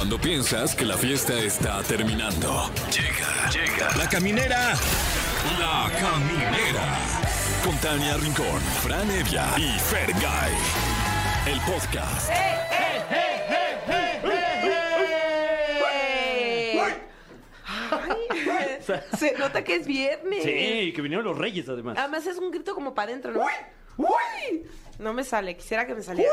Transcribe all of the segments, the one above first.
Cuando piensas que la fiesta está terminando. Llega, llega. La caminera. La caminera. Con Tania Rincón, Fran Evia y Fergay. El podcast. Ay, se nota que es viernes. Sí, que vinieron los reyes además. Además es un grito como para adentro, ¿no? ¡Uy! No me sale, quisiera que me saliera.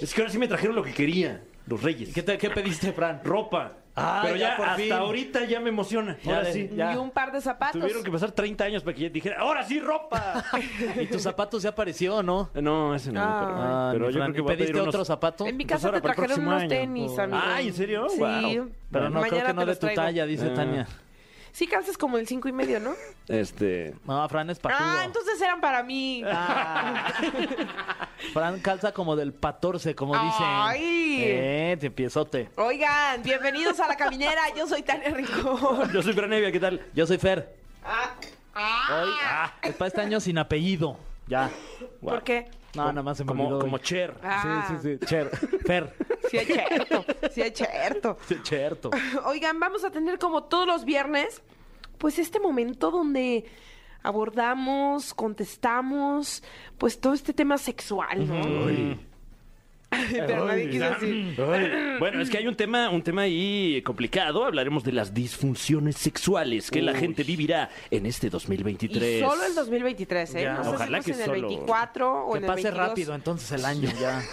Es que ahora sí me trajeron lo que quería, los reyes. ¿Qué, te- qué pediste, Fran? Ropa. Ah, Pero ya ya, por hasta fin. ahorita ya me emociona. Ya ahora de- sí. ya. Y un par de zapatos. Tuvieron que pasar 30 años para que ya dijera, ahora sí, ropa. ¿Y tus zapatos ya apareció o no? no, ese no. Ah. pero Ah, pero mi yo creo que voy a ¿Pediste unos... otro zapato? En mi Pues casa ahora te trajeron unos año. tenis, amigo. Ay, ¿en serio? Sí. Wow. Pero no, creo que no de tu talla, dice Ah. Tania. Sí, calzas como el cinco y medio, ¿no? Este... No, Fran es patudo. Ah, entonces eran para mí. Ah. Fran calza como del 14, como dicen. Ay. Eh, te empiezote. Oigan, bienvenidos a La Caminera. Yo soy Tania Rincón. Yo soy Franevia, ¿qué tal? Yo soy Fer. Ah, ah. Hoy, ah, es para este año sin apellido. Ya. ¿Por qué? No, nada más se me Como, olvidó. como Cher. Ah, Sí, sí, sí. Cher. Fer. Sí, es cierto. Sí, es cierto. Sí, Cherto. Oigan, vamos a tener como todos los viernes, pues este momento donde abordamos, contestamos, pues todo este tema sexual, ¿no? Pero nadie quiso decir. Ay, Bueno, es que hay un tema, un tema ahí complicado. Hablaremos de las disfunciones sexuales que la gente vivirá en este 2023. Y solo el 2023, ¿eh? Ya. No sé Ojalá si que en el solo. 24 o Que en el pase 22. rápido entonces el año ya.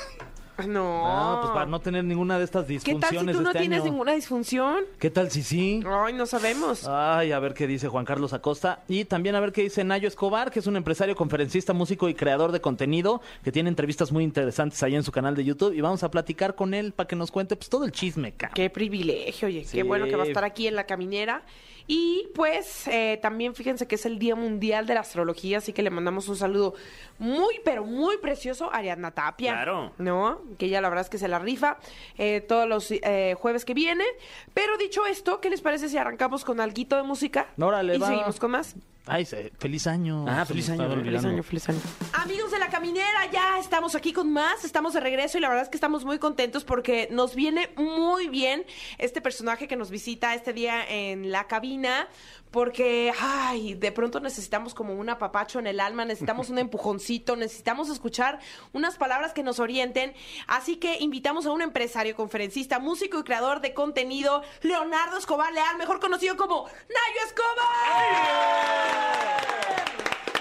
No. No, pues para no tener ninguna de estas ¿Qué disfunciones tal si tú no este tienes año. ninguna disfunción? ¿Qué tal si sí? Ay, no sabemos. Ay, a ver qué dice Juan Carlos Acosta. Y también a ver qué dice Nayo Escobar, que es un empresario, conferencista, músico y creador de contenido, que tiene entrevistas muy interesantes ahí en su canal de YouTube. Y vamos a platicar con él para que nos cuente pues todo el chisme, cabrón. Qué privilegio, oye, Sí. qué bueno que va a estar aquí en la caminera. Y pues eh, también fíjense que es el Día Mundial de la Astrología, así que le mandamos un saludo muy, pero muy precioso a Ariadna Tapia. Claro. ¿No? Que ella la verdad es que se la rifa eh, todos los eh, jueves que viene. Pero dicho esto, ¿qué les parece si arrancamos con alguito de música? Órale, y va. seguimos con más. Ay, feliz año. Ah, feliz año, feliz olvidando. feliz año. Amigos de la caminera, ya estamos aquí con más, estamos de regreso y la verdad es que estamos muy contentos porque nos viene muy bien este personaje que nos visita este día en la cabina, porque, ay, de pronto necesitamos como un apapacho en el alma, necesitamos un empujoncito, necesitamos escuchar unas palabras que nos orienten, así que invitamos a un empresario, conferencista, músico y creador de contenido, Leonardo Escobar Leal, mejor conocido como Nayo Escobar.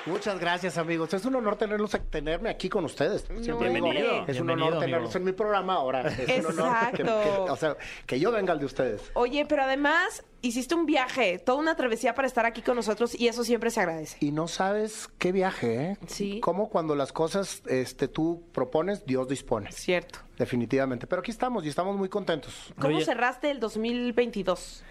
Muchas gracias, amigos. Es un honor tenerlos, tenerme aquí con ustedes. Siempre digo, Bienvenido. es un Bienvenido, honor tenerlos amigo. en mi programa. Ahora es un honor que, Exacto. que- o sea, que yo venga al de ustedes. Oye, pero además hiciste un viaje, toda una travesía para estar aquí con nosotros y eso siempre se agradece. Y no sabes qué viaje, ¿eh? Sí. Cómo cuando las cosas este, tú propones, Dios dispone. Cierto. Definitivamente. Pero aquí estamos y estamos muy contentos. ¿Cómo Oye. cerraste el 2022?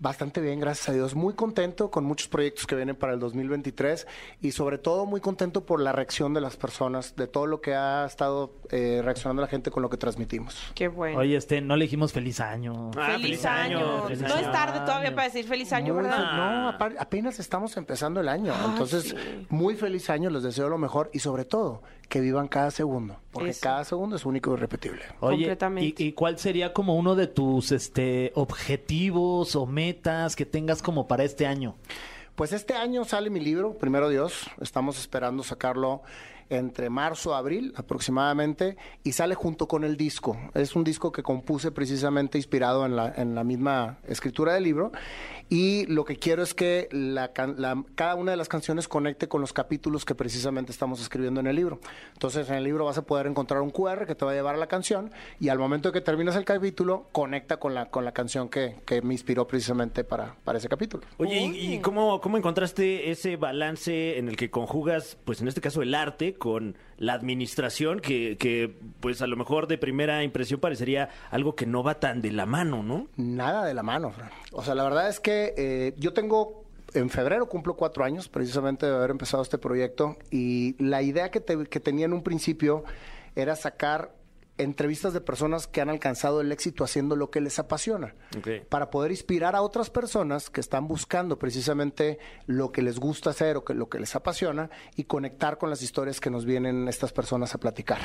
Bastante bien, gracias a Dios. Muy contento con muchos proyectos que vienen para el 2023 y sobre todo muy contento por la reacción de las personas, de todo lo que ha estado eh, reaccionando la gente con lo que transmitimos. Qué bueno. Oye, este, no le dijimos feliz año. Ah, feliz, año. feliz no es tarde todavía para decir feliz año, Muy ¿verdad? No, apenas estamos empezando el año. Ah, Entonces, sí. muy feliz año, les deseo lo mejor y sobre todo que vivan cada segundo, porque Eso. cada segundo es único y irrepetible. Oye, Completamente. ¿y, y cuál sería como uno de tus este objetivos o metas que tengas como para este año? Pues este año sale mi libro, primero Dios, estamos esperando sacarlo entre marzo y abril aproximadamente y sale junto con el disco. Es un disco que compuse precisamente inspirado en la, en la misma escritura del libro y lo que quiero es que la la- cada una de las canciones conecte con los capítulos que precisamente estamos escribiendo en el libro. Entonces en el libro vas a poder encontrar un QR que te va a llevar a la canción y al momento de que terminas el capítulo conecta con la, con la canción que, que me inspiró precisamente para, para ese capítulo. Oye, ¿y, y cómo, cómo encontraste ese balance en el que conjugas, pues en este caso el arte con la administración, que, que pues a lo mejor de primera impresión parecería algo que no va tan de la mano, ¿no? Nada de la mano, Fran. O sea, la verdad es que eh, yo tengo, en febrero cumplo cuatro años precisamente de haber empezado este proyecto y la idea que, te- que tenía en un principio era sacar entrevistas de personas que han alcanzado el éxito haciendo lo que les apasiona, para poder inspirar a otras personas que están buscando precisamente lo que les gusta hacer o que, lo que les apasiona y conectar con las historias que nos vienen estas personas a platicar.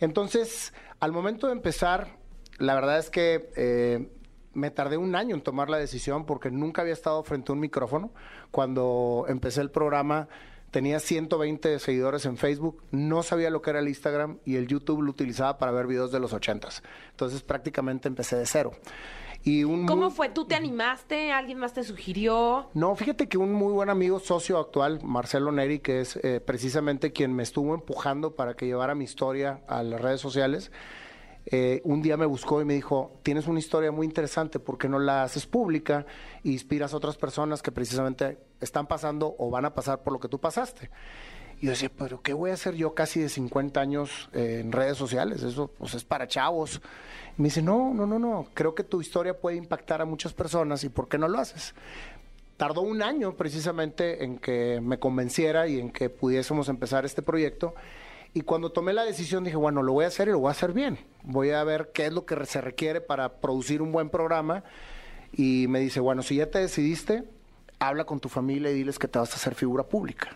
Entonces, al momento de empezar, la verdad es que eh, me tardé un año en tomar la decisión porque nunca había estado frente a un micrófono. Cuando empecé el programa tenía 120 seguidores en Facebook, no sabía lo que era el Instagram y el YouTube lo utilizaba para ver videos de los 80s. Entonces prácticamente empecé de cero. Y un ¿Cómo muy- fue? ¿Tú te animaste? ¿Alguien más te sugirió? no, fíjate que un muy buen amigo socio actual, Marcelo Neri, que es eh, precisamente quien me estuvo empujando para que llevara mi historia a las redes sociales, eh, un día me buscó y me dijo, tienes una historia muy interesante, ¿por qué no la haces pública e inspiras a otras personas que precisamente están pasando o van a pasar por lo que tú pasaste? Y yo decía, pero ¿qué voy a hacer yo casi de 50 años eh, en redes sociales? Eso pues, es para chavos. Y me dice, no, no, no, no, creo que tu historia puede impactar a muchas personas y ¿por qué no lo haces? Tardó un año precisamente en que me convenciera y en que pudiésemos empezar este proyecto. Y cuando tomé la decisión dije, bueno, lo voy a hacer y lo voy a hacer bien. Voy a ver qué es lo que se requiere para producir un buen programa. Y me dice, bueno, si ya te decidiste, habla con tu familia y diles que te vas a hacer figura pública.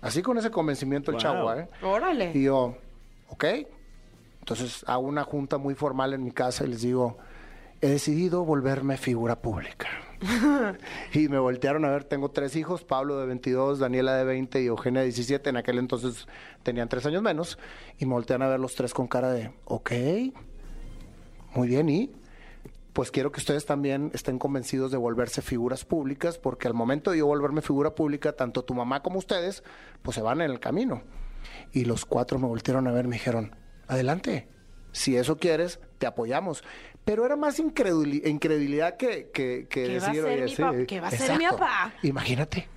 Así con ese convencimiento el Wow. chavo, ¿eh? Órale. Y yo, ok. Entonces hago una junta muy formal en mi casa y les digo, he decidido volverme figura pública. y me voltearon a ver, tengo tres hijos, Pablo de 22, Daniela de 20 y Eugenia de 17. En aquel entonces tenían tres años menos. Y me voltean a ver los tres con cara de, ok, muy bien, ¿y? Pues quiero que ustedes también estén convencidos de volverse figuras públicas, porque al momento de yo volverme figura pública, tanto tu mamá como ustedes, pues se van en el camino. Y los cuatro me voltearon a ver, me dijeron, adelante, si eso quieres, te apoyamos. Pero era más increduli- incredulidad que, que, que ¿Qué va a decir, "Oye, sí, qué va a ser mi papá?" Imagínate.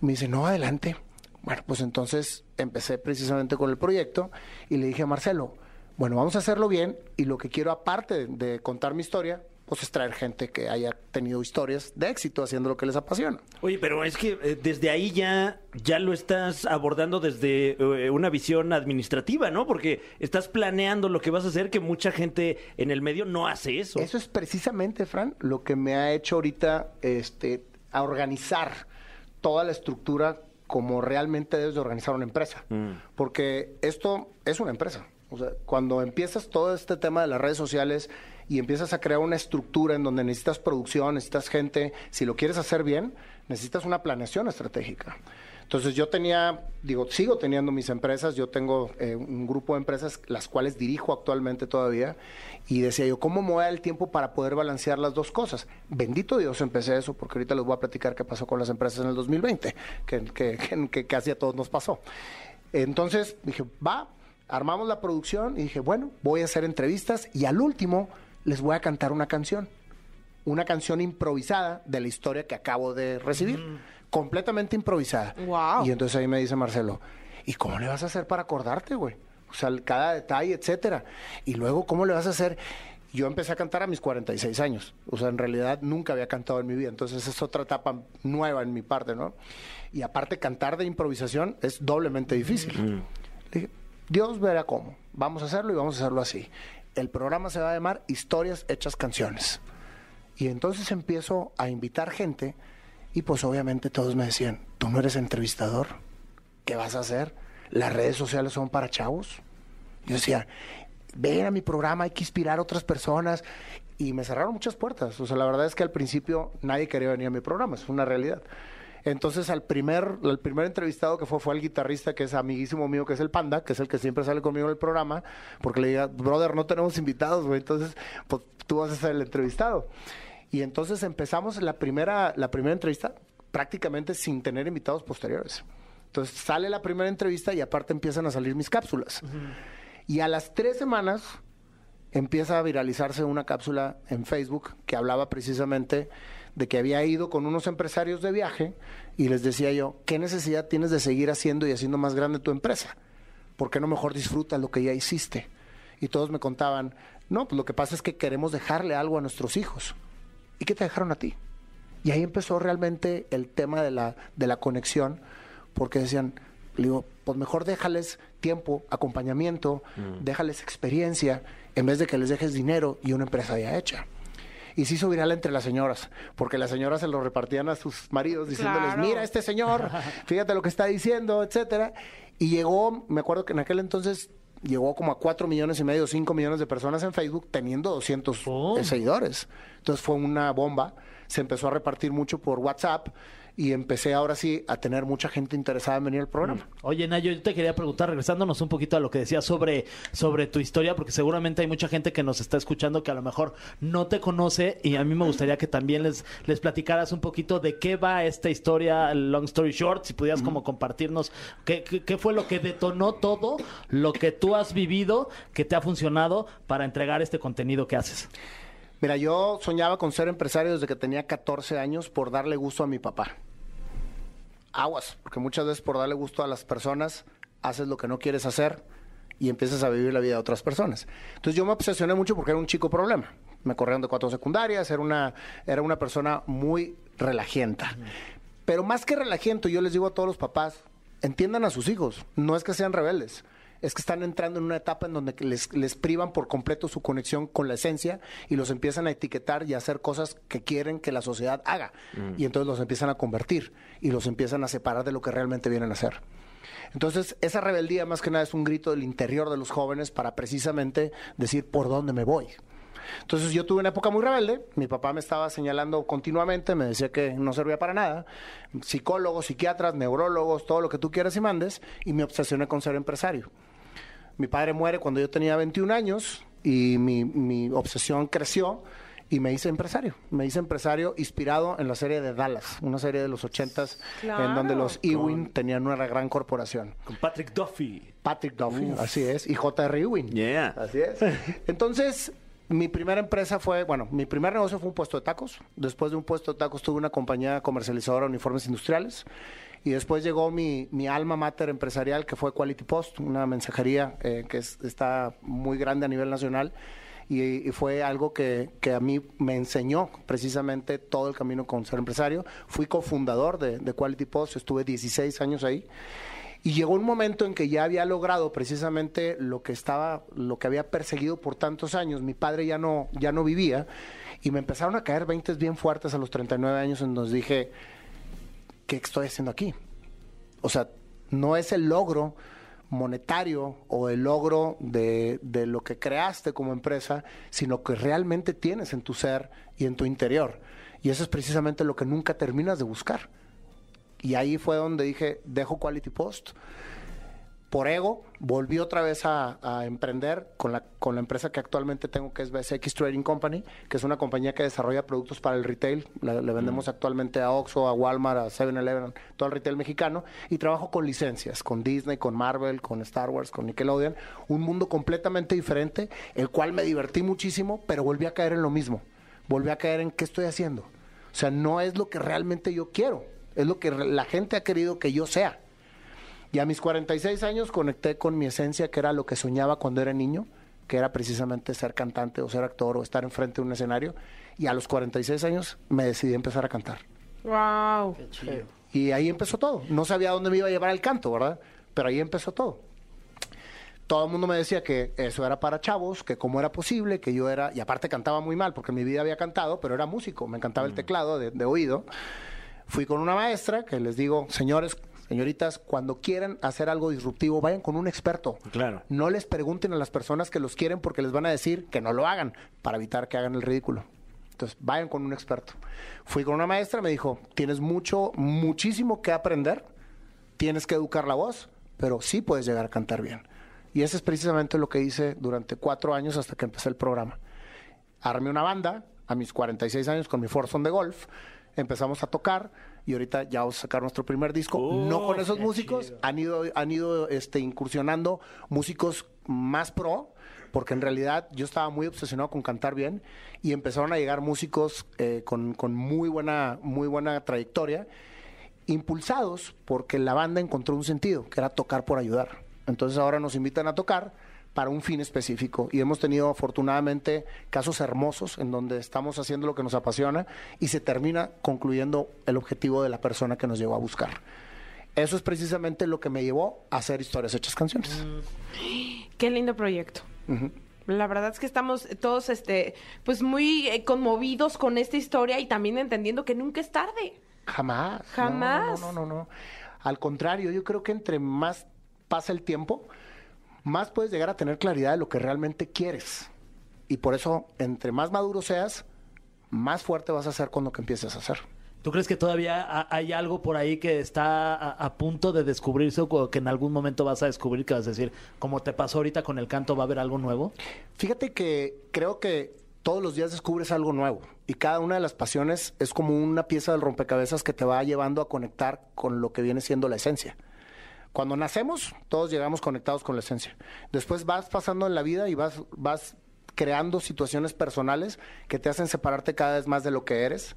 Me dice, no, adelante. Bueno, pues entonces empecé precisamente con el proyecto y le dije a Marcelo, bueno, vamos a hacerlo bien y lo que quiero aparte de, de contar mi historia, pues es traer gente que haya tenido historias de éxito haciendo lo que les apasiona. Oye, pero es que eh, desde ahí ya, ya lo estás abordando desde eh, una visión administrativa, ¿no? Porque estás planeando lo que vas a hacer que mucha gente en el medio no hace eso. Eso es precisamente, Fran, lo que me ha hecho ahorita este, a organizar toda la estructura como realmente debes de organizar una empresa. Porque esto es una empresa. O sea, cuando empiezas todo este tema de las redes sociales y empiezas a crear una estructura en donde necesitas producción, necesitas gente, si lo quieres hacer bien, necesitas una planeación estratégica. Entonces yo tenía, digo, sigo teniendo mis empresas, yo tengo eh, un grupo de empresas las cuales dirijo actualmente todavía y decía yo, ¿cómo me voy a dar el tiempo para poder balancear las dos cosas? Bendito Dios empecé eso porque ahorita les voy a platicar qué pasó con las empresas en el 2020, que, que, que- que casi a todos nos pasó. Entonces dije, va, armamos la producción y dije, bueno, voy a hacer entrevistas y al último les voy a cantar una canción una canción improvisada de la historia que acabo de recibir. Completamente improvisada. Guau. Y entonces ahí me dice Marcelo, ¿y cómo le vas a hacer para acordarte, güey? O sea, cada detalle, etcétera. Y luego, ¿cómo le vas a hacer? Yo empecé a cantar a mis 46 años. O sea, en realidad nunca había cantado en mi vida. Entonces es otra etapa nueva en mi parte, ¿no? Y aparte, cantar de improvisación es doblemente difícil. Le dije, Dios verá cómo. Vamos a hacerlo y vamos a hacerlo así. El programa se va a llamar Historias Hechas Canciones. Y entonces empiezo a invitar gente y pues obviamente todos me decían, tú no eres entrevistador, ¿qué vas a hacer? Las redes sociales son para chavos. Yo decía, ven a mi programa, hay que inspirar a otras personas. Y me cerraron muchas puertas. O sea, la verdad es que al principio nadie quería venir a mi programa, es una realidad. Entonces, al primer, el primer entrevistado que fue fue el guitarrista, que es amiguísimo mío, que es el Panda, que es el que siempre sale conmigo en el programa, porque le diga, brother, no tenemos invitados, güey, entonces, pues tú vas a ser el entrevistado. Y entonces empezamos la primera, la primera entrevista prácticamente sin tener invitados posteriores. Entonces sale la primera entrevista y aparte empiezan a salir mis cápsulas. Y a las tres semanas empieza a viralizarse una cápsula en Facebook que hablaba precisamente de que había ido con unos empresarios de viaje y les decía yo, ¿qué necesidad tienes de seguir haciendo y haciendo más grande tu empresa? ¿Por qué no mejor disfrutas lo que ya hiciste? Y todos me contaban, no, pues lo que pasa es que queremos dejarle algo a nuestros hijos. ¿Y qué te dejaron a ti? Y ahí empezó realmente el tema de la, de la conexión, porque decían, digo, pues mejor déjales tiempo, acompañamiento, déjales experiencia, en vez de que les dejes dinero y una empresa ya hecha. Y se hizo viral entre las señoras, porque las señoras se lo repartían a sus maridos diciéndoles, Claro. mira este señor, fíjate lo que está diciendo, etcétera. Y llegó, me acuerdo que en aquel entonces llegó como a 4 millones y medio, 5 millones de personas en Facebook, teniendo 200 ¡Pum! seguidores. Entonces fue una bomba. Se empezó a repartir mucho por WhatsApp y empecé ahora sí a tener mucha gente interesada en venir al programa. Oye, Nayo, yo te quería preguntar, regresándonos un poquito a lo que decías sobre, sobre tu historia, porque seguramente hay mucha gente que nos está escuchando que a lo mejor no te conoce y a mí me gustaría que también les, les platicaras un poquito de qué va esta historia, long story short, si pudieras como compartirnos qué, qué, qué fue lo que detonó todo, lo que tú has vivido, que te ha funcionado para entregar este contenido que haces. Mira, yo soñaba con ser empresario desde que tenía 14 años por darle gusto a mi papá. Aguas, porque muchas veces por darle gusto a las personas haces lo que no quieres hacer y empiezas a vivir la vida de otras personas. Entonces yo me obsesioné mucho porque era un chico problema. Me corrieron de cuatro secundarias, era una, era una persona muy relajienta. Pero más que relajiento, yo les digo a todos los papás, entiendan a sus hijos, no es que sean rebeldes, es que están entrando en una etapa en donde les, les privan por completo su conexión con la esencia y los empiezan a etiquetar y a hacer cosas que quieren que la sociedad haga. Y entonces los empiezan a convertir y los empiezan a separar de lo que realmente vienen a hacer. Entonces, esa rebeldía más que nada es un grito del interior de los jóvenes para precisamente decir por dónde me voy. Entonces yo tuve una época muy rebelde, mi papá me estaba señalando continuamente, me decía que no servía para nada, psicólogos, psiquiatras, neurólogos, todo lo que tú quieras y mandes, y me obsesioné con ser empresario. Mi padre muere cuando yo tenía 21 años y mi, mi obsesión creció y me hice empresario. Me hice empresario inspirado en la serie de Dallas, una serie de los 80s en donde los Ewing tenían una gran corporación. Con Patrick Duffy. Patrick Duffy, así es, y J.R. Ewing. Yeah. Así es. Entonces, mi primera empresa fue, bueno, mi primer negocio fue un puesto de tacos. Después de un puesto de tacos tuve una compañía comercializadora de uniformes industriales. Y después llegó mi, alma mater empresarial, que fue Quality Post, una mensajería eh, que es- está muy grande a nivel nacional. Y, fue algo que, a mí me enseñó precisamente todo el camino con ser empresario. Fui cofundador de, de Quality Post, estuve 16 años ahí. Y llegó un momento en que ya había logrado precisamente lo que estaba, lo que había perseguido por tantos años. Mi padre ya no, ya no vivía y me empezaron a caer 20 bien fuertes a los 39 años en donde dije, ¿qué estoy haciendo aquí? O sea, no es el logro monetario o el logro de, de lo que creaste como empresa, sino que realmente tienes en tu ser y en tu interior. Y eso es precisamente lo que nunca terminas de buscar. Y ahí fue donde dije, dejo Quality Post. Por ego, volví otra vez a, a emprender con la, con la empresa que actualmente tengo, que es BSX Trading Company, que es una compañía que desarrolla productos para el retail. Le vendemos actualmente a Oxxo, a Walmart, a 7-Eleven, todo el retail mexicano. Y trabajo con licencias, con Disney, con Marvel, con Star Wars, con Nickelodeon. Un mundo completamente diferente, el cual me divertí muchísimo, pero volví a caer en lo mismo. Volví a caer en qué estoy haciendo. O sea, no es lo que realmente yo quiero, es lo que la gente ha querido que yo sea. Y a mis 46 años conecté con mi esencia, que era lo que soñaba cuando era niño, que era precisamente ser cantante o ser actor o estar enfrente de un escenario. Y a los 46 años me decidí a empezar a cantar. Wow. Y ahí empezó todo. No sabía dónde me iba a llevar el canto, ¿verdad? Pero ahí empezó todo. Todo el mundo me decía que eso era para chavos, que cómo era posible, que yo era... Y aparte cantaba muy mal, porque en mi vida había cantado, pero era músico, me encantaba el teclado de, de oído. Fui con una maestra que les digo, señores, señoritas, cuando quieran hacer algo disruptivo, vayan con un experto. Claro. No les pregunten a las personas que los quieren porque les van a decir que no lo hagan para evitar que hagan el ridículo. Entonces, vayan con un experto. Fui con una maestra, me dijo, tienes mucho, muchísimo que aprender, tienes que educar la voz, pero sí puedes llegar a cantar bien. Y eso es precisamente lo que hice durante cuatro años hasta que empecé el programa. Armé una banda a mis 46 años con mi Forson de golf. Empezamos a tocar y ahorita ya vamos a sacar nuestro primer disco. Oh, no con esos músicos, chido. han ido, han ido este, incursionando músicos más pro, porque en realidad yo estaba muy obsesionado con cantar bien y empezaron a llegar músicos eh, con, con muy, buena, muy buena trayectoria, impulsados porque la banda encontró un sentido, que era tocar por ayudar. Entonces ahora nos invitan a tocar para un fin específico y hemos tenido afortunadamente casos hermosos en donde estamos haciendo lo que nos apasiona y se termina concluyendo el objetivo de la persona que nos llevó a buscar. Eso es precisamente lo que me llevó a hacer historias hechas canciones. Qué lindo proyecto. La verdad es que estamos todos, este, pues muy eh, conmovidos con esta historia y también entendiendo que nunca es tarde. Jamás. Jamás. No, no, no, no, no. Al contrario, yo creo que entre más pasa el tiempo, más puedes llegar a tener claridad de lo que realmente quieres. Y por eso, entre más maduro seas, más fuerte vas a ser cuando que empieces a hacer. ¿Tú crees que todavía ha- hay algo por ahí que está a, a punto de descubrirse o que en algún momento vas a descubrir que vas a decir, como te pasó ahorita con el canto, va a haber algo nuevo? Fíjate que creo que todos los días descubres algo nuevo y cada una de las pasiones es como una pieza del rompecabezas que te va llevando a conectar con lo que viene siendo la esencia. Cuando nacemos, todos llegamos conectados con la esencia. Después vas pasando en la vida y vas, vas creando situaciones personales que te hacen separarte cada vez más de lo que eres.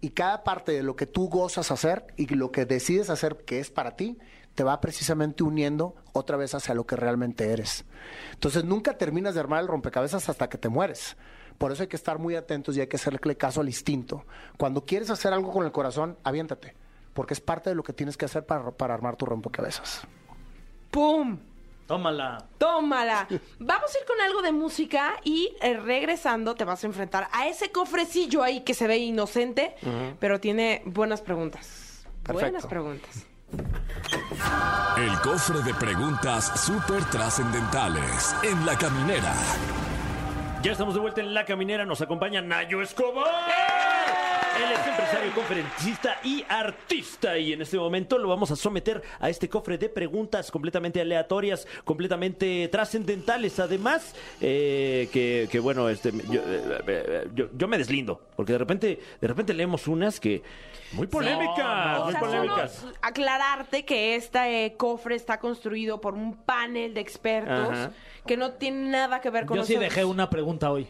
Y cada parte de lo que tú gozas hacer y lo que decides hacer que es para ti, te va precisamente uniendo otra vez hacia lo que realmente eres. Entonces nunca terminas de armar el rompecabezas hasta que te mueres. Por eso hay que estar muy atentos y hay que hacerle caso al instinto. Cuando quieres hacer algo con el corazón, aviéntate, porque es parte de lo que tienes que hacer para, para armar tu rompecabezas. ¡Pum! Tómala. Tómala. Vamos a ir con algo de música y eh, regresando te vas a enfrentar a ese cofrecillo ahí que se ve inocente, pero tiene buenas preguntas. Buenas Perfecto. preguntas. El cofre de preguntas súper trascendentales en la caminera. Ya estamos de vuelta en La Caminera, nos acompaña Nayo Escobar. Él es empresario, conferencista y artista y en este momento lo vamos a someter a este cofre de preguntas completamente aleatorias, completamente trascendentales. Además, eh, que, que, bueno, este, yo, eh, eh, yo- yo me deslindo, porque de repente, de repente leemos unas que muy polémicas, muy sea, polémicas. solo aclararte que este eh, cofre está construido por un panel de expertos Ajá. que no tiene nada que ver con Yo sí dejé una pregunta hoy.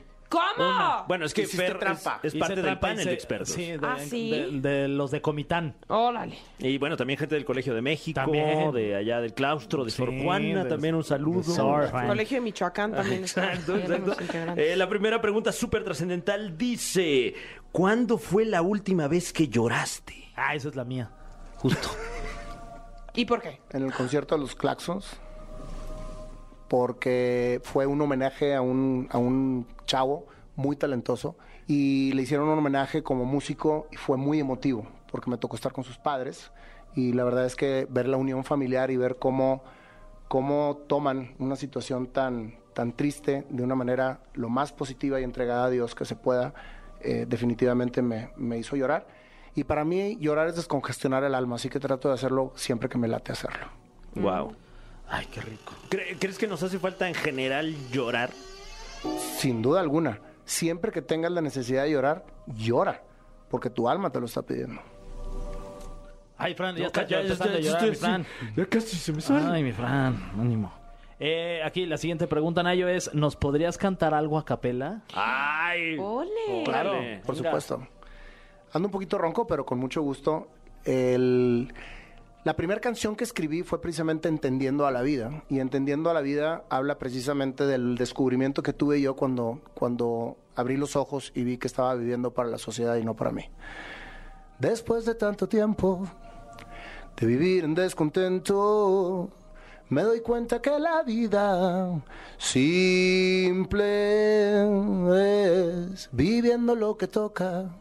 ¿Cómo? Bueno, es que Hiciste Fer es, trampa. es Hice parte del panel de expertos. Sí, de, ¿Ah, sí? de- de los de Comitán. Órale. Y bueno, también gente del Colegio de México, También. de allá del claustro, de Sí, Sor Juana, de- también un saludo. de Sor Juana. Colegio de Michoacán también está. Exacto, integrantes. Eh, la primera pregunta súper trascendental dice, ¿cuándo fue la última vez que lloraste? Ah, esa es la mía. Justo. ¿Y por qué? En el concierto de los Claxons, porque fue un homenaje a un, a un chavo muy talentoso y le hicieron un homenaje como músico y fue muy emotivo, porque me tocó estar con sus padres y la verdad es que ver la unión familiar y ver cómo, cómo toman una situación tan, tan triste de una manera lo más positiva y entregada a Dios que se pueda, eh, definitivamente me, me hizo llorar. Y para mí llorar es descongestionar el alma, así que trato de hacerlo siempre que me late hacerlo. Wow. Ay, qué rico. ¿Crees que nos hace falta en general llorar? Sin duda alguna, siempre que tengas la necesidad de llorar, llora, porque tu alma te lo está pidiendo. Ay, Fran, ya No, está ya- ya- empezando ya- a llorar, ya- mi Fran. Ya casi se me sale. Ay, mi Fran, ánimo. Eh, aquí la siguiente pregunta, Nayo, es, ¿nos podrías cantar algo a capela? Ay. Ole. Claro. Por Venga. supuesto. Ando un poquito ronco, pero con mucho gusto. El- La primera canción que escribí fue precisamente Entendiendo a la vida. Y Entendiendo a la vida habla precisamente del descubrimiento que tuve yo cuando, cuando abrí los ojos y vi que estaba viviendo para la sociedad y no para mí. Después de tanto tiempo de vivir en descontento, me doy cuenta que la vida simple es viviendo lo que toca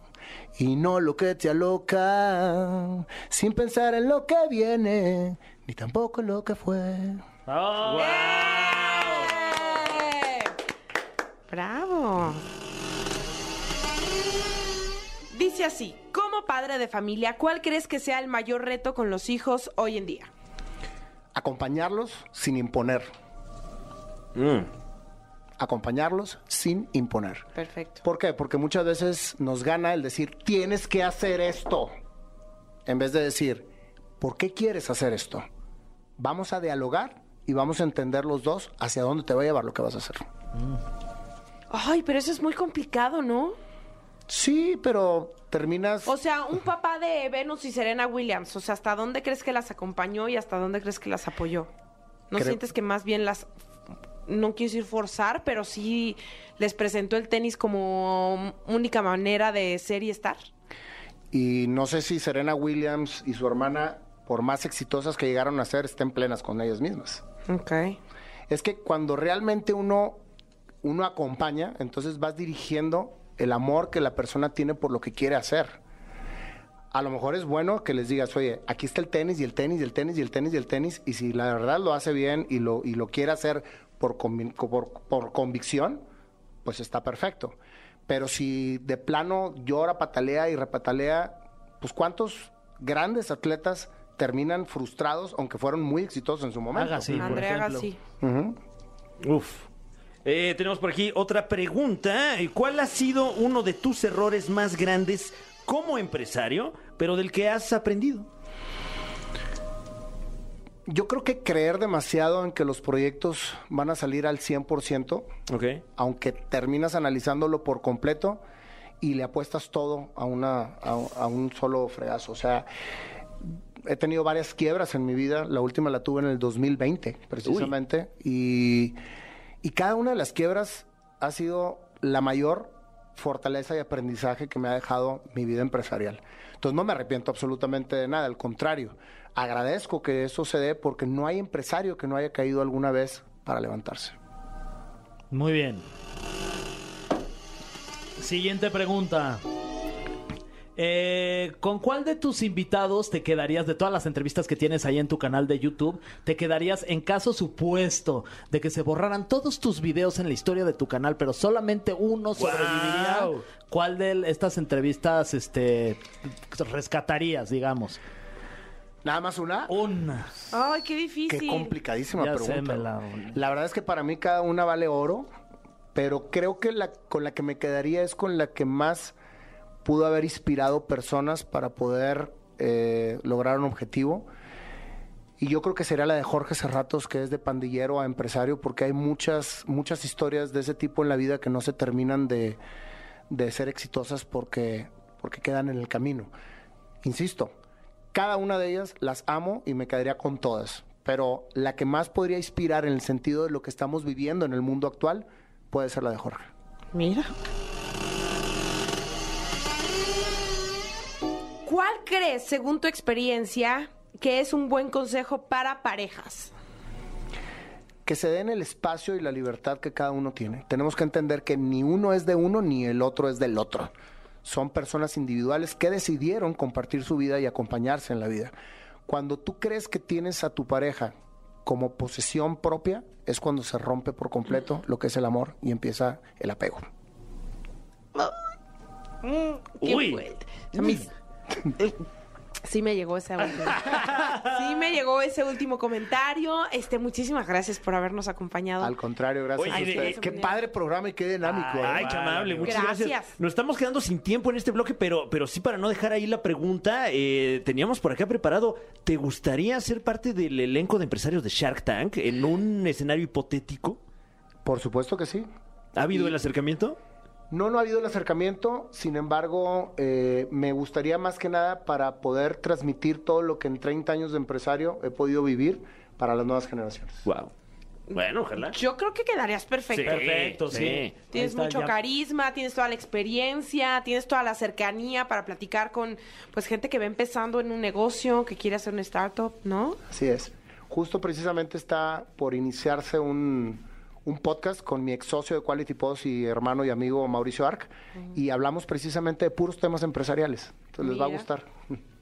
y no lo que te aloca, sin pensar en lo que viene, ni tampoco en lo que fue. ¡Eh! ¡Bravo! Dice así, como padre de familia, ¿cuál crees que sea el mayor reto con los hijos hoy en día? Acompañarlos sin imponer. Mm. Acompañarlos sin imponer. Perfecto. ¿Por qué? Porque muchas veces nos gana el decir, tienes que hacer esto, en vez de decir, ¿por qué quieres hacer esto? Vamos a dialogar y vamos a entender los dos hacia dónde te va a llevar lo que vas a hacer. Ay, pero eso es muy complicado, ¿no? Sí, pero terminas... O sea, un papá de Venus y Serena Williams, o sea, ¿hasta dónde crees que las acompañó y hasta dónde crees que las apoyó? ¿No Creo- sientes que más bien las, no quiero decir forzar, pero sí les presentó el tenis como única manera de ser y estar? Y no sé si Serena Williams y su hermana, por más exitosas que llegaron a ser, estén plenas con ellas mismas. Ok. Es que cuando realmente uno, uno acompaña, entonces vas dirigiendo el amor que la persona tiene por lo que quiere hacer. A lo mejor es bueno que les digas, oye, aquí está el tenis y el tenis y el tenis y el tenis y el tenis, y si la verdad lo hace bien y lo, y lo quiere hacer por, convi- por, por convicción, pues está perfecto. Pero si de plano llora, patalea y repatalea, pues cuántos grandes atletas terminan frustrados, aunque fueron muy exitosos en su momento. Agassi, por ejemplo. Agassi. Uf. Eh, tenemos por aquí otra pregunta. ¿Cuál ha sido uno de tus errores más grandes como empresario, pero del que has aprendido? Yo creo que creer demasiado en que los proyectos van a salir al 100%, Ok. aunque terminas analizándolo por completo y le apuestas todo a, una, a, a un solo fregazo. O sea, he tenido varias quiebras en mi vida. La última la tuve en el 2020, precisamente. Y, y cada una de las quiebras ha sido la mayor fortaleza y aprendizaje que me ha dejado mi vida empresarial. Entonces no me arrepiento absolutamente de nada, al contrario, agradezco que eso se dé porque no hay empresario que no haya caído alguna vez para levantarse. Muy bien. Siguiente pregunta. Eh, ¿Con cuál de tus invitados te quedarías, de todas las entrevistas que tienes ahí en tu canal de YouTube, te quedarías en caso supuesto de que se borraran todos tus videos en la historia de tu canal, pero solamente uno sobreviviría? ¿Cuál de estas entrevistas este, rescatarías, digamos? Nada más una. Una. Ay, qué difícil. Qué complicadísima Ya sé, pregunta. me la- La verdad es que para mí cada una vale oro, pero creo que la con la que me quedaría es con la que más pudo haber inspirado personas para poder eh, lograr un objetivo. Y yo creo que sería la de Jorge Serratos, que es de pandillero a empresario, porque hay muchas, muchas historias de ese tipo en la vida que no se terminan de, de ser exitosas porque, porque quedan en el camino. Insisto, cada una de ellas las amo y me quedaría con todas. Pero la que más podría inspirar en el sentido de lo que estamos viviendo en el mundo actual puede ser la de Jorge. Mira. ¿Cuál crees, según tu experiencia, que es un buen consejo para parejas? Que se den el espacio y la libertad que cada uno tiene. Tenemos que entender que ni uno es de uno ni el otro es del otro. Son personas individuales que decidieron compartir su vida y acompañarse en la vida. Cuando tú crees que tienes a tu pareja como posesión propia, es cuando se rompe por completo lo que es el amor y empieza el apego. Qué Uy. Sí me llegó ese último. Sí me llegó ese último comentario. Este, muchísimas gracias por habernos acompañado. Al contrario, gracias Oye, a ustedes. Qué padre programa y qué dinámico. ¿eh? Ay, qué amable, muchas gracias. Gracias. Nos estamos quedando sin tiempo en este bloque, pero, pero sí para no dejar ahí la pregunta, eh, teníamos por acá preparado, ¿te gustaría ser parte del elenco de empresarios de Shark Tank en un escenario hipotético? Por supuesto que sí. ¿Ha habido el acercamiento? No, no ha habido el acercamiento, sin embargo, eh, me gustaría más que nada para poder transmitir todo lo que en 30 años de empresario he podido vivir para las nuevas generaciones. Wow. Bueno, ojalá. Yo creo que quedarías perfecto. Perfecto, sí. sí. Tienes está, mucho ya. carisma, tienes toda la experiencia, tienes toda la cercanía para platicar con pues gente que va empezando en un negocio, que quiere hacer una startup, ¿no? Así es. Justo precisamente está por iniciarse un, un podcast con mi ex socio de Quality Post y hermano y amigo Mauricio Arc, y hablamos precisamente de puros temas empresariales. Entonces les va a gustar.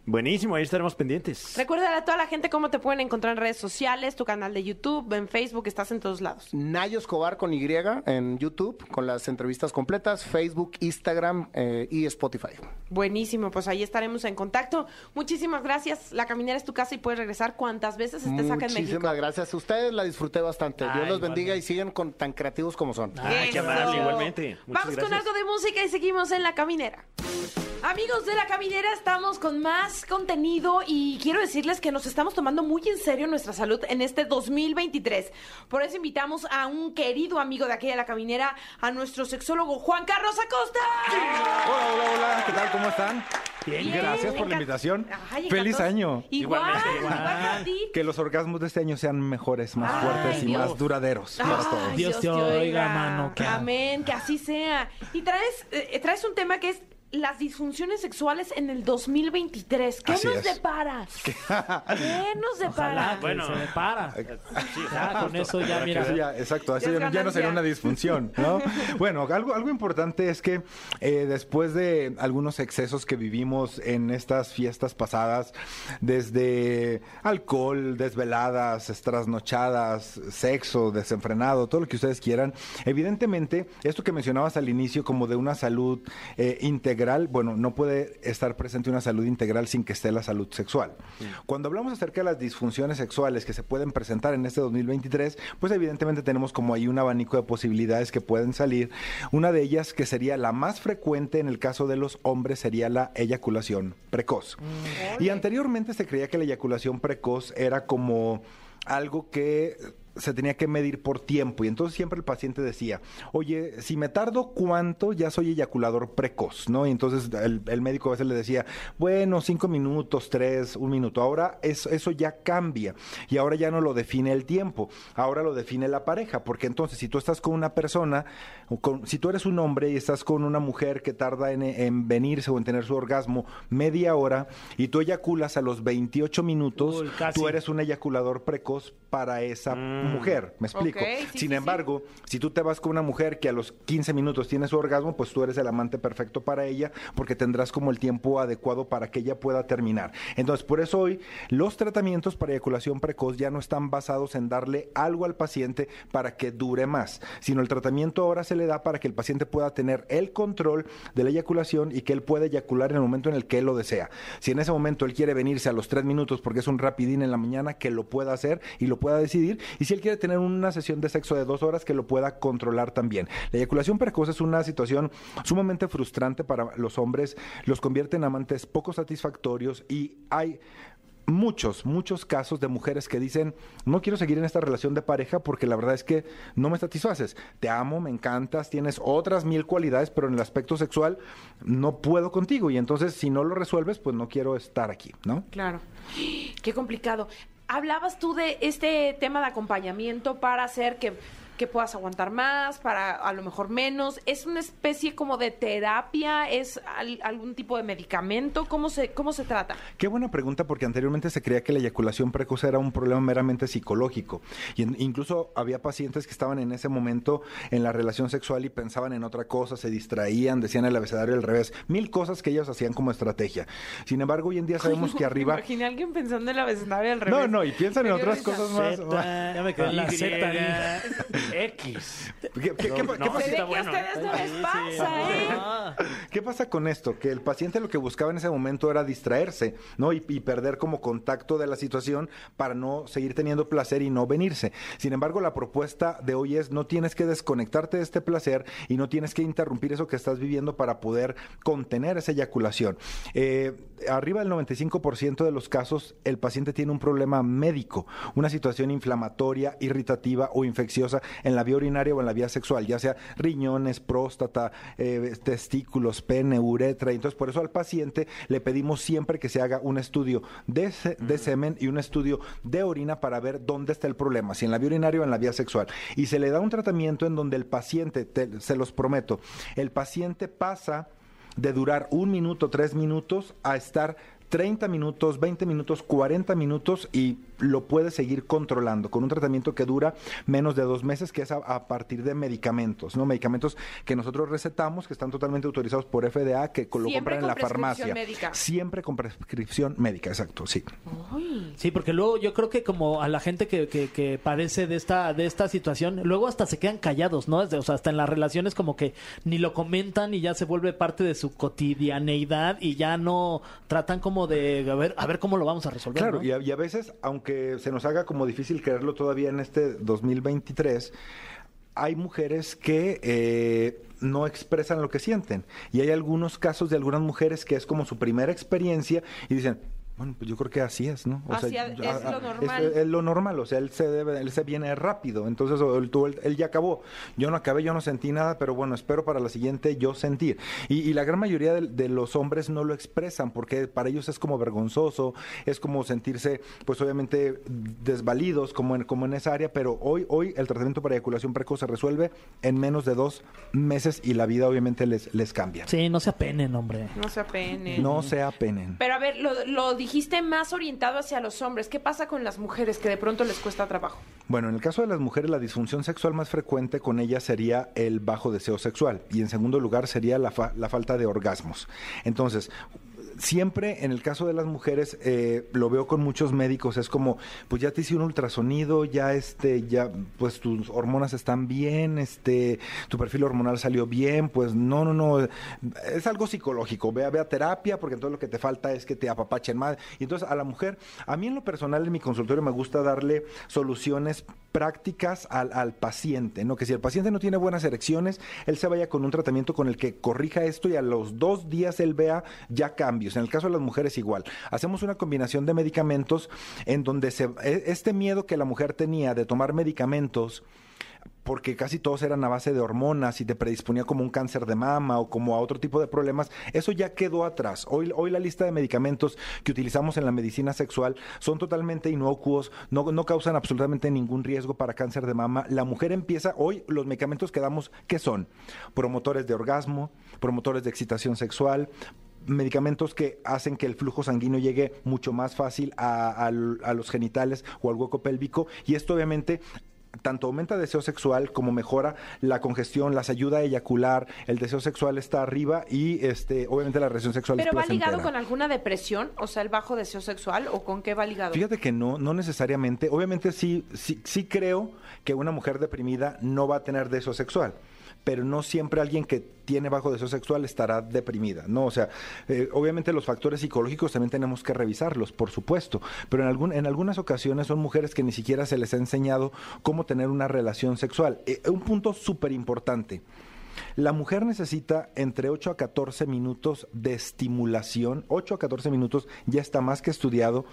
Buenísimo, ahí estaremos pendientes. Recuerda a toda la gente cómo te pueden encontrar en redes sociales, tu canal de YouTube, en Facebook, estás en todos lados. Nayo Escobar con Y en YouTube, con las entrevistas completas, Facebook, Instagram eh, y Spotify. Buenísimo, pues ahí estaremos en contacto. Muchísimas gracias. La caminera es tu casa y puedes regresar cuantas veces estés acá en México. Muchísimas gracias. Ustedes la disfruté bastante. Dios los bendiga y siguen con, tan creativos como son. Ay, qué amable, igualmente. Muchas Vamos con algo de música y seguimos en La Caminera. Amigos de La Caminera, estamos con más contenido y quiero decirles que nos estamos tomando muy en serio nuestra salud en este 2023. Por eso invitamos a un querido amigo de aquí de La Caminera, a nuestro sexólogo Juan Carlos Acosta. Hola, hola, hola, ¿qué tal? ¿Cómo están? Bien, Gracias por la invitación. Ay, Feliz año. Igual, Igualmente, igual para ti. Que los orgasmos de este año sean mejores, más Ay, fuertes y Dios. más duraderos para todos. Dios te oiga, mano, que- Amén, que así sea. Y traes, eh, traes un tema que es las disfunciones sexuales en el 2023. ¿Qué Así nos es. depara? ¿Qué nos depara? Ojalá, Bueno. se me para. ya, con eso ya, mira. eso ya- exacto, eso Ya no- sería una disfunción, ¿no? bueno, algo, algo importante es que eh, después de algunos excesos que vivimos en estas fiestas pasadas, desde alcohol, desveladas, trasnochadas, sexo, desenfrenado, todo lo que ustedes quieran, evidentemente, esto que mencionabas al inicio como de una salud eh, integral, bueno, no puede estar presente una salud integral sin que esté la salud sexual. Cuando hablamos acerca de las disfunciones sexuales que se pueden presentar en este 2023, pues evidentemente tenemos como ahí un abanico de posibilidades que pueden salir. Una de ellas, que sería la más frecuente en el caso de los hombres, sería la eyaculación precoz. Y anteriormente se creía que la eyaculación precoz era como algo que se tenía que medir por tiempo y entonces siempre el paciente decía, oye, si me tardo cuánto, ya soy eyaculador precoz, ¿no? Y entonces el, el médico a veces le decía, bueno, cinco minutos, tres, un minuto. Ahora eso, eso ya cambia y ahora ya no lo define el tiempo, ahora lo define la pareja, porque entonces si tú estás con una persona, con- si tú eres un hombre y estás con una mujer que tarda en, en venirse o en tener su orgasmo media hora y tú eyaculas a los 28 minutos, Uy, tú eres un eyaculador precoz para esa mujer, ¿me explico? Sí, Sin sí, sí. embargo, si tú te vas con una mujer que a los 15 minutos tiene su orgasmo, pues tú eres el amante perfecto para ella porque tendrás como el tiempo adecuado para que ella pueda terminar. Entonces, por eso hoy los tratamientos para eyaculación precoz ya no están basados en darle algo al paciente para que dure más, sino el tratamiento ahora se le da para que el paciente pueda tener el control de la eyaculación y que él pueda eyacular en el momento en el que él lo desea. Si en ese momento él quiere venirse a los tres minutos porque es un rapidín en la mañana, que lo pueda hacer y lo pueda decidir. Y si él quiere tener una sesión de sexo de dos horas, que lo pueda controlar también. La eyaculación precoz es una situación sumamente frustrante para los hombres, los convierte en amantes poco satisfactorios y hay muchos, muchos casos de mujeres que dicen, no quiero seguir en esta relación de pareja porque la verdad es que no me satisfaces. Te amo, me encantas, tienes otras mil cualidades, pero en el aspecto sexual no puedo contigo. Y entonces, si no lo resuelves, pues no quiero estar aquí, ¿no? Claro. Qué complicado. Hablabas tú de este tema de acompañamiento para hacer que, que puedas aguantar más, para a lo mejor menos. ¿Es una especie como de terapia? ¿Es al- algún tipo de medicamento? ¿Cómo se, cómo se trata? Qué buena pregunta, porque anteriormente se creía que la eyaculación precoz era un problema meramente psicológico. Y en- incluso había pacientes que estaban en ese momento en la relación sexual y pensaban en otra cosa, se distraían, decían el abecedario al revés, mil cosas que ellos hacían como estrategia. Sin embargo, hoy en día sabemos que arriba. Imaginé a alguien pensando en la vecindaria al revés. No, no, y piensan en otras cosas más. Ya me quedé en la X. ¿Qué, qué- qué- qué No, pasa? Se ve que está a bueno, ustedes no les Sí, pasa, ¿Qué pasa con esto? Que el paciente lo que buscaba en ese momento era distraerse, ¿no? Y, y perder como contacto de la situación para no seguir teniendo placer y no venirse. Sin embargo, la propuesta de hoy es no tienes que desconectarte de este placer y no tienes que interrumpir eso que estás viviendo para poder contener esa eyaculación. Eh, arriba del 95% de los casos, el paciente tiene un problema médico, una situación inflamatoria, irritativa o infecciosa en la vía urinaria o en la vía sexual, ya sea riñones, próstata, eh, testículos, pene, uretra. Entonces, por eso al paciente le pedimos siempre que se haga un estudio de, se- de semen y un estudio de orina para ver dónde está el problema, si en la vía urinaria o en la vía sexual. Y se le da un tratamiento en donde el paciente, te- se los prometo, el paciente pasa de durar un minuto, tres minutos, a estar 30 minutos, 20 minutos, 40 minutos y lo puede seguir controlando con un tratamiento que dura menos de dos meses, que es a, a partir de medicamentos, ¿no? Medicamentos que nosotros recetamos, que están totalmente autorizados por FDA, que lo Siempre compran en con la prescripción farmacia. médica. Siempre con prescripción médica, exacto, sí. Uy. Sí, porque luego yo creo que como a la gente que, que, que padece de esta de esta situación, luego hasta se quedan callados, ¿no? O sea, hasta en las relaciones como que ni lo comentan y ya se vuelve parte de su cotidianeidad y ya no tratan como de a ver a ver cómo lo vamos a resolver. Claro, ¿no? y, a, y a veces, aunque se nos haga como difícil creerlo todavía en este 2023, hay mujeres que eh, no expresan lo que sienten. Y hay algunos casos de algunas mujeres que es como su primera experiencia y dicen, Bueno, pues yo creo que así es, ¿no? Así yo- es lo normal. Es, es lo normal, o sea, él se debe, él se viene rápido, entonces o él, tú- él- él ya acabó. Yo no acabé, yo no sentí nada, pero bueno, espero para la siguiente yo sentir. Y, y la gran mayoría de, de los hombres no lo expresan porque para ellos es como vergonzoso, es como sentirse, pues obviamente desvalidos como en, como en esa área, pero hoy, hoy el tratamiento para eyaculación precoz se resuelve en menos de dos meses y la vida obviamente les, les cambia. Sí, no se apenen, hombre. No se apenen. No se apenen. Pero a ver, lo, lo dijiste más orientado hacia los hombres. ¿Qué pasa con las mujeres que de pronto les cuesta trabajo? Bueno, en el caso de las mujeres, la disfunción sexual más frecuente con ellas sería el bajo deseo sexual y en segundo lugar sería la, fa- la falta de orgasmos. Entonces, siempre en el caso de las mujeres eh, lo veo con muchos médicos es como pues ya te hice un ultrasonido ya este ya pues tus hormonas están bien este tu perfil hormonal salió bien pues no no no es algo psicológico ve, ve terapia porque entonces lo que te falta es que te apapachen más. Y entonces a la mujer a mí en lo personal en mi consultorio me gusta darle soluciones prácticas al, al paciente, ¿no? Que si el paciente no tiene buenas erecciones, él se vaya con un tratamiento con el que corrija esto y a los dos días él vea ya cambios. En el caso de las mujeres igual. Hacemos una combinación de medicamentos en donde se, e- este miedo que la mujer tenía de tomar medicamentos porque casi todos eran a base de hormonas y te predisponía como un cáncer de mama o como a otro tipo de problemas, eso ya quedó atrás. Hoy, hoy la lista de medicamentos que utilizamos en la medicina sexual son totalmente inocuos, no, no causan absolutamente ningún riesgo para cáncer de mama. La mujer empieza, hoy los medicamentos que damos, ¿qué son? Promotores de orgasmo, promotores de excitación sexual, medicamentos que hacen que el flujo sanguíneo llegue mucho más fácil a, los genitales o al hueco pélvico y esto obviamente tanto aumenta el deseo sexual como mejora la congestión, las ayuda a eyacular, el deseo sexual está arriba y este obviamente la relación sexual ¿Pero es va ligado con alguna depresión? O sea, el bajo deseo sexual, ¿o con qué va ligado? Fíjate que no, no necesariamente. Obviamente sí, sí, sí creo que una mujer deprimida no va a tener deseo sexual. Pero no siempre alguien que tiene bajo deseo sexual estará deprimida, ¿no? O sea, eh, obviamente los factores psicológicos también tenemos que revisarlos, por supuesto. Pero en, algún, en algunas ocasiones son mujeres que ni siquiera se les ha enseñado cómo tener una relación sexual. Eh, un punto súper importante. La mujer necesita entre 8 a 14 minutos de estimulación. 8 a 14 minutos ya está más que estudiado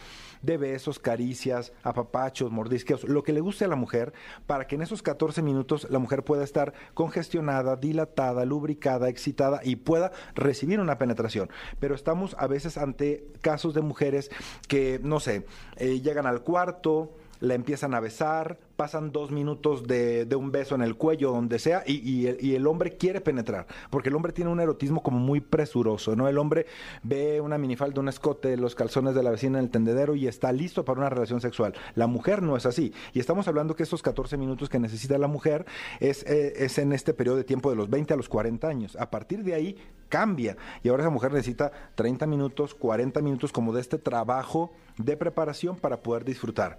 de besos, caricias, apapachos, mordisqueos, lo que le guste a la mujer, para que en esos 14 minutos la mujer pueda estar congestionada, dilatada, lubricada, excitada y pueda recibir una penetración. Pero estamos a veces ante casos de mujeres que, no sé, eh, llegan al cuarto, la empiezan a besar, pasan dos minutos de, de un beso en el cuello, donde sea, y, y el, hombre quiere penetrar, porque el hombre tiene un erotismo como muy presuroso, ¿no? El hombre ve una minifalda, un escote, los calzones de la vecina en el tendedero y está listo para una relación sexual. La mujer no es así. Y estamos hablando que estos 14 minutos que necesita la mujer es, eh, es en este periodo de tiempo de los 20 a los 40 años. A partir de ahí cambia. Y ahora esa mujer necesita 30 minutos, 40 minutos como de este trabajo de preparación para poder disfrutar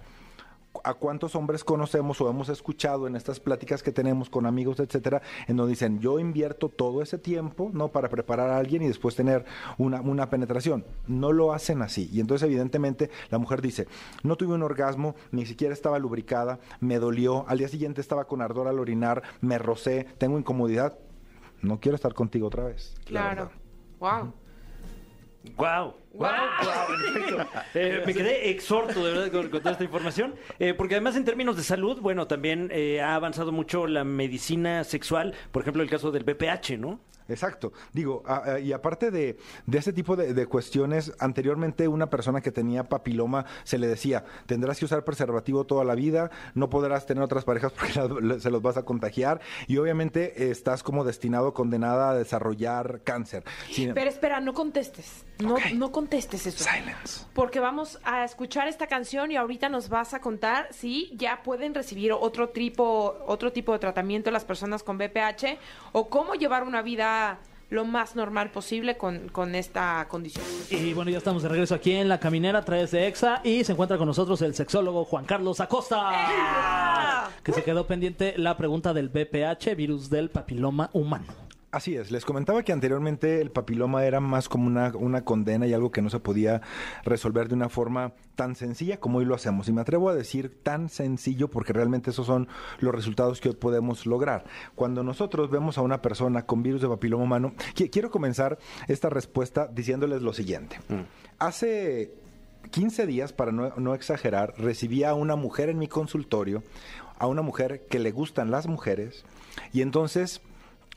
a cuántos hombres conocemos o hemos escuchado en estas pláticas que tenemos con amigos, etcétera, en donde dicen, yo invierto todo ese tiempo, ¿no? Para preparar a alguien y después tener una, una penetración. No lo hacen así. Y entonces, evidentemente, la mujer dice, no tuve un orgasmo, ni siquiera estaba lubricada, me dolió, al día siguiente estaba con ardor al orinar, me rocé, tengo incomodidad. No quiero estar contigo otra vez. la Claro. verdad. Wow. ¡Wow! ¡Wow! me quedé exhorto, de verdad, con, con toda esta información. Eh, porque además, en términos de salud, bueno, también eh, ha avanzado mucho la medicina sexual. Por ejemplo, el caso del BPH, ¿no? Exacto. Digo, a- a- y aparte de, de ese tipo de, de cuestiones, anteriormente una persona que tenía papiloma se le decía, tendrás que usar preservativo toda la vida, no podrás tener otras parejas porque se los vas a contagiar y obviamente eh, estás como destinado, condenada a desarrollar cáncer. Sin- Pero espera, no contestes. No, no contestes eso. Silence. Porque vamos a escuchar esta canción y ahorita nos vas a contar si ya pueden recibir otro tipo, otro tipo de tratamiento las personas con BPH o cómo llevar una vida lo más normal posible con, con esta condición. Y bueno, ya estamos de regreso aquí en La Caminera a través de EXA y se encuentra con nosotros el sexólogo Juan Carlos Acosta. Que se quedó pendiente la pregunta del BPH, virus del papiloma humano. Así es, les comentaba que anteriormente el papiloma era más como una, una condena y algo que no se podía resolver de una forma tan sencilla como hoy lo hacemos. Y me atrevo a decir tan sencillo porque realmente esos son los resultados que hoy podemos lograr. Cuando nosotros vemos a una persona con virus de papiloma humano, qui- quiero comenzar esta respuesta diciéndoles lo siguiente. Hace 15 días, para no, no exagerar, recibía a una mujer en mi consultorio, a una mujer que le gustan las mujeres, y entonces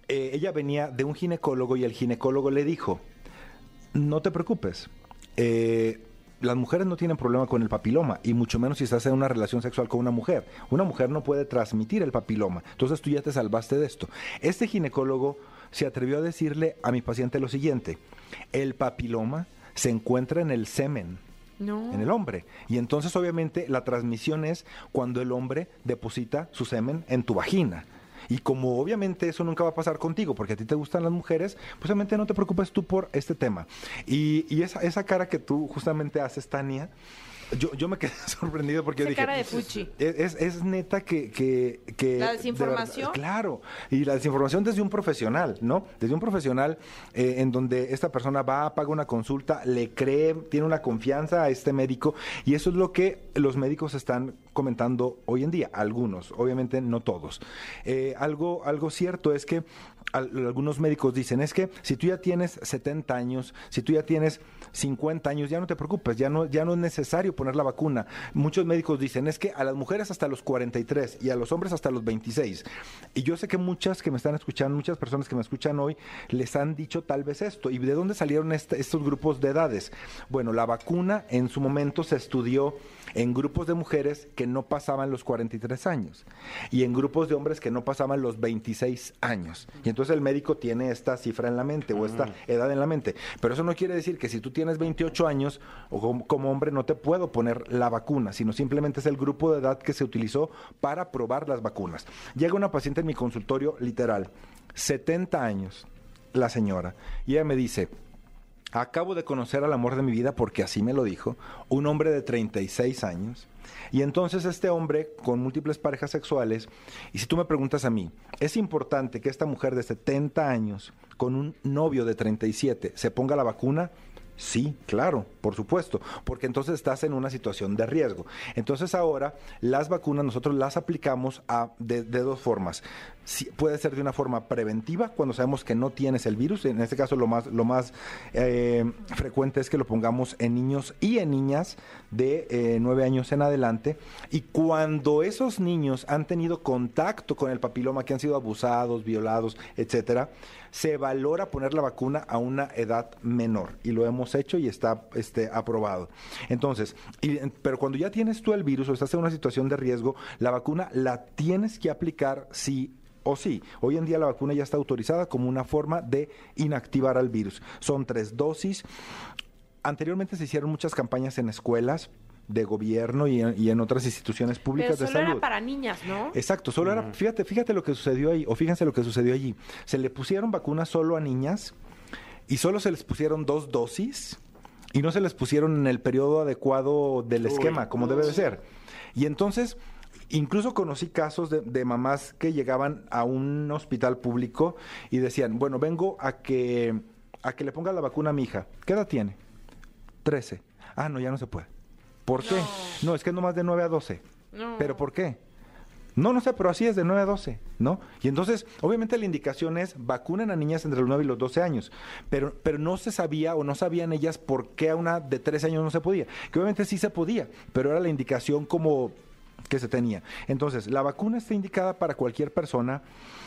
eh, ella venía de un ginecólogo y el ginecólogo le dijo, no te preocupes, eh, las mujeres no tienen problema con el papiloma y mucho menos si estás en una relación sexual con una mujer. Una mujer no puede transmitir el papiloma. Entonces tú ya te salvaste de esto. Este ginecólogo se atrevió a decirle a mi paciente lo siguiente, el papiloma se encuentra en el semen. No. En el hombre. Y entonces, obviamente, la transmisión es cuando el hombre deposita su semen en tu vagina. Y como obviamente eso nunca va a pasar contigo, porque a ti te gustan las mujeres, pues obviamente no te preocupes tú por este tema. Y, y esa, esa cara que tú justamente haces, Tania, yo, yo me quedé sorprendido porque Esa yo dije... cara de. Es, es- es neta que... que, que ¿La de desinformación? verdad- claro, y la desinformación desde un profesional, ¿no? Desde un profesional eh, en donde esta persona va, paga una consulta, le cree, tiene una confianza a este médico y eso es lo que los médicos están comentando hoy en día, algunos, obviamente no todos. Eh, algo, algo cierto es que al- algunos médicos dicen es que si tú ya tienes 70 años, si tú ya tienes 50 años, ya no te preocupes, ya no, ya no es necesario poner la vacuna. Muchos médicos dicen es que a las mujeres hasta los 43 y a los hombres hasta los 26. Y yo sé que muchas que me están escuchando, muchas personas que me escuchan hoy, les han dicho tal vez esto. ¿Y de dónde salieron este- estos grupos de edades? Bueno, la vacuna en su momento se estudió en grupos de mujeres que no pasaban los 43 años y en grupos de hombres que no pasaban los 26 años. Y entonces el médico tiene esta cifra en la mente o esta edad en la mente. Pero eso no quiere decir que si tú tienes 28 años o como, como hombre no te puedo poner la vacuna, sino simplemente es el grupo de edad que se utilizó para probar las vacunas. Llega una paciente en mi consultorio literal, 70 años, la señora, y ella me dice, Acabo de conocer al amor de mi vida porque así me lo dijo, un hombre de 36 años. Y entonces este hombre con múltiples parejas sexuales, y si tú me preguntas a mí, ¿es importante que esta mujer de 70 años con un novio de 37 se ponga la vacuna? Sí, claro, por supuesto, porque entonces estás en una situación de riesgo. Entonces ahora las vacunas nosotros las aplicamos a, de, de dos formas. Puede ser de una forma preventiva, cuando sabemos que no tienes el virus. En este caso lo más, lo más eh, frecuente es que lo pongamos en niños y en niñas de eh, nueve años en adelante. Y cuando esos niños han tenido contacto con el papiloma, que han sido abusados, violados, etcétera, se valora poner la vacuna a una edad menor. Y lo hemos hecho y está este, aprobado. Entonces, pero cuando ya tienes tú el virus o estás en una situación de riesgo, la vacuna la tienes que aplicar sí o sí. Hoy en día la vacuna ya está autorizada como una forma de inactivar al virus. Son tres dosis. Anteriormente se hicieron muchas campañas en escuelas de gobierno y en, y en otras instituciones Pero públicas de solo salud. era para niñas, ¿no? Exacto, solo era, fíjate, fíjate lo que sucedió ahí, o fíjense lo que sucedió allí. Se le pusieron vacunas solo a niñas y solo se les pusieron dos dosis y no se les pusieron en el periodo adecuado del esquema, como debe de ser. Y entonces, incluso conocí casos de, de mamás que llegaban a un hospital público y decían, bueno, vengo a que, a que le ponga la vacuna a mi hija. ¿Qué edad tiene? 13. Ah, no, ya no se puede. ¿Por qué? No, es que nomás de 9 a 12. No. ¿Pero por qué? No, no sé, pero así es de 9 a 12, ¿no? Y entonces, obviamente la indicación es vacunen a niñas entre los 9 y los 12 años, pero, pero no se sabía o no sabían ellas por qué a una de 13 años no se podía. Que obviamente sí se podía, pero era la indicación como que se tenía. Entonces, la vacuna está indicada para cualquier persona.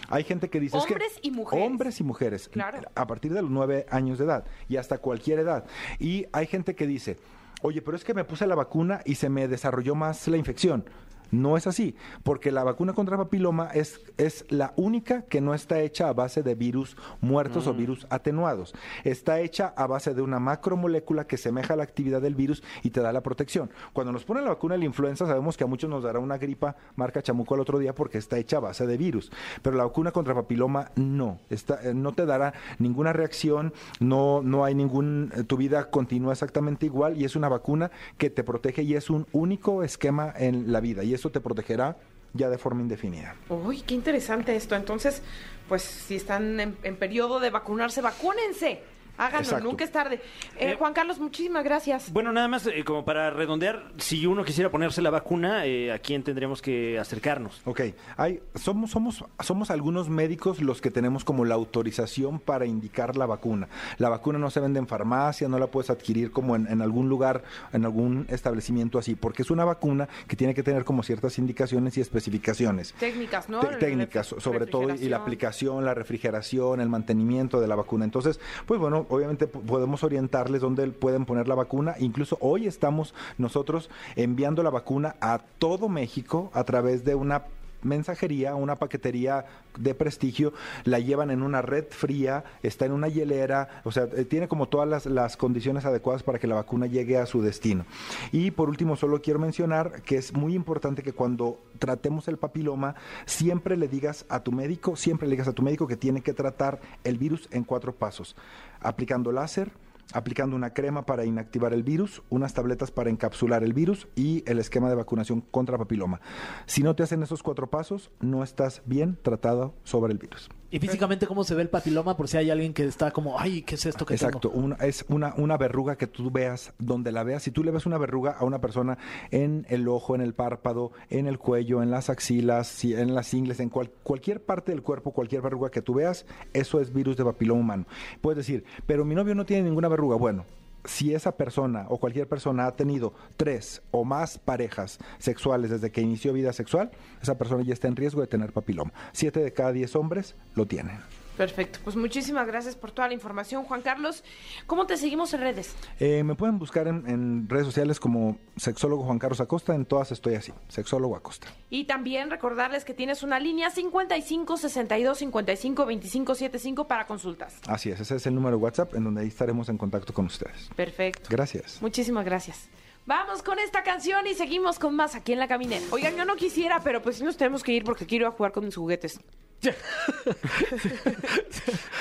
Hay gente que dice... es que- Hombres y mujeres. Hombres y mujeres. Claro. A partir de los 9 años de edad y hasta cualquier edad. Y hay gente que dice, oye, pero es que me puse la vacuna y se me desarrolló más la infección. No es así, porque la vacuna contra papiloma es, es la única que no está hecha a base de virus muertos o virus atenuados. Está hecha a base de una macromolécula que semeja la actividad del virus y te da la protección. Cuando nos ponen la vacuna de la influenza, sabemos que a muchos nos dará una gripa marca chamuco al otro día porque está hecha a base de virus. Pero la vacuna contra papiloma no. Está, eh, no te dará ninguna reacción, no, no hay ningún. eh, Tu vida continúa exactamente igual y es una vacuna que te protege y es un único esquema en la vida. Y eso te protegerá ya de forma indefinida. Uy, qué interesante esto. Entonces, pues si están en, periodo de vacunarse, vacúnense. Háganlo, Exacto. nunca es tarde. Eh, Juan Carlos, muchísimas gracias. Bueno, nada más eh, como para redondear, si uno quisiera ponerse la vacuna, eh, ¿a quién tendríamos que acercarnos? Ok, hay, somos, somos, somos algunos médicos los que tenemos como la autorización para indicar la vacuna. La vacuna no se vende en farmacia, no la puedes adquirir como en, en algún lugar, en algún establecimiento así, porque es una vacuna que tiene que tener como ciertas indicaciones y especificaciones. Técnicas, ¿no? Técnicas, sobre todo, y la aplicación, la refrigeración, el mantenimiento de la vacuna. Entonces, pues bueno, obviamente podemos orientarles dónde pueden poner la vacuna. Incluso hoy estamos nosotros enviando la vacuna a todo México a través de una mensajería, una paquetería de prestigio, la llevan en una red fría, está en una hielera, o sea, eh, tiene como todas las, las condiciones adecuadas para que la vacuna llegue a su destino. Y por último, solo quiero mencionar que es muy importante que cuando tratemos el papiloma, siempre le digas a tu médico, siempre le digas a tu médico que tiene que tratar el virus en cuatro pasos, aplicando láser, aplicando una crema para inactivar el virus, unas tabletas para encapsular el virus y el esquema de vacunación contra papiloma. Si no te hacen esos cuatro pasos, no estás bien tratado sobre el virus. Y físicamente, ¿cómo se ve el papiloma? Por si hay alguien que está como, ay, ¿qué es esto que Exacto, una- es una, una verruga que tú veas donde la veas. Si tú le ves una verruga a una persona en el ojo, en el párpado, en el cuello, en las axilas, en las ingles, en cual- cualquier parte del cuerpo, cualquier verruga que tú veas, eso es virus de papiloma humano. Puedes decir, pero mi novio no tiene ninguna verruga. Bueno. Si esa persona o cualquier persona ha tenido tres o más parejas sexuales desde que inició vida sexual, esa persona ya está en riesgo de tener papiloma. Siete de cada diez hombres lo tienen. Perfecto. Pues muchísimas gracias por toda la información, Juan Carlos. ¿Cómo te seguimos en redes? Eh, me pueden buscar en, en redes sociales como sexólogo Juan Carlos Acosta. En todas estoy así, sexólogo Acosta. Y también recordarles que tienes una línea 55 62 55 25 75 para consultas. Así es, ese es el número de WhatsApp en donde ahí estaremos en contacto con ustedes. Perfecto. Gracias. Muchísimas gracias. Vamos con esta canción y seguimos con más aquí en La Caminera. Oigan, yo no quisiera, pero pues sí nos tenemos que ir porque quiero ir a jugar con mis juguetes.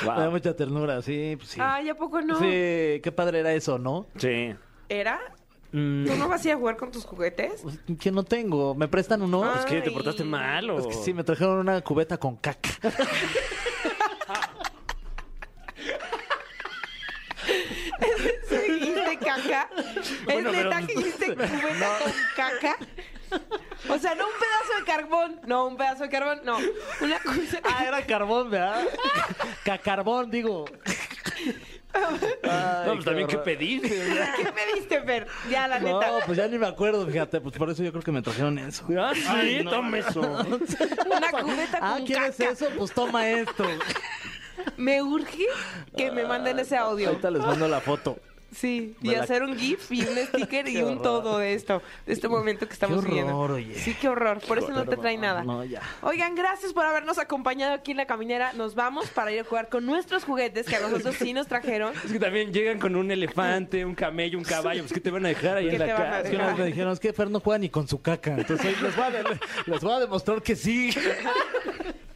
Me da mucha ternura, sí, pues sí. Ay, ¿a poco no? Sí, qué padre era eso, ¿no? Sí. ¿Era? Mm, ¿Tú no vas a ir a jugar con tus juguetes? pues, que no tengo. ¿Me prestan uno? Ah. Pues que te Ay. portaste mal o... Es que sí, me trajeron una cubeta con caca. ¿Dijiste caca? Bueno, ¿Es pero- neta que dijiste cubeta con caca? O sea, no un pedazo de carbón. No, un pedazo de carbón. No, una cosa. Ah, era carbón, ¿verdad? Cacarbón, digo. No, pues también qué pediste. ¿Qué me diste, Fer? Ya, la No, neta. pues ya ni me acuerdo, fíjate. Pues por eso yo creo que me trajeron eso. Ah, sí, toma eso. Una cubeta Ah, con ¿quieres caca. eso? Pues toma esto. Me urge que me manden ese audio. Ahorita les mando la foto. Sí, y hacer un GIF y un sticker y Qué un todo de esto, de este momento que estamos Qué viviendo. oye. Sí, qué horror. Por eso no te trae nada. No, ya. Oigan, gracias por habernos acompañado aquí en la caminera. Nos vamos para ir a jugar con nuestros juguetes que a nosotros sí nos trajeron. Es que también llegan con un elefante, un camello, un caballo. Pues que te van a dejar ahí ¿Qué en la casa. Es que una vez me dijeron, es que Fer no juega ni con su caca. Entonces hoy les voy a, les voy a demostrar que sí.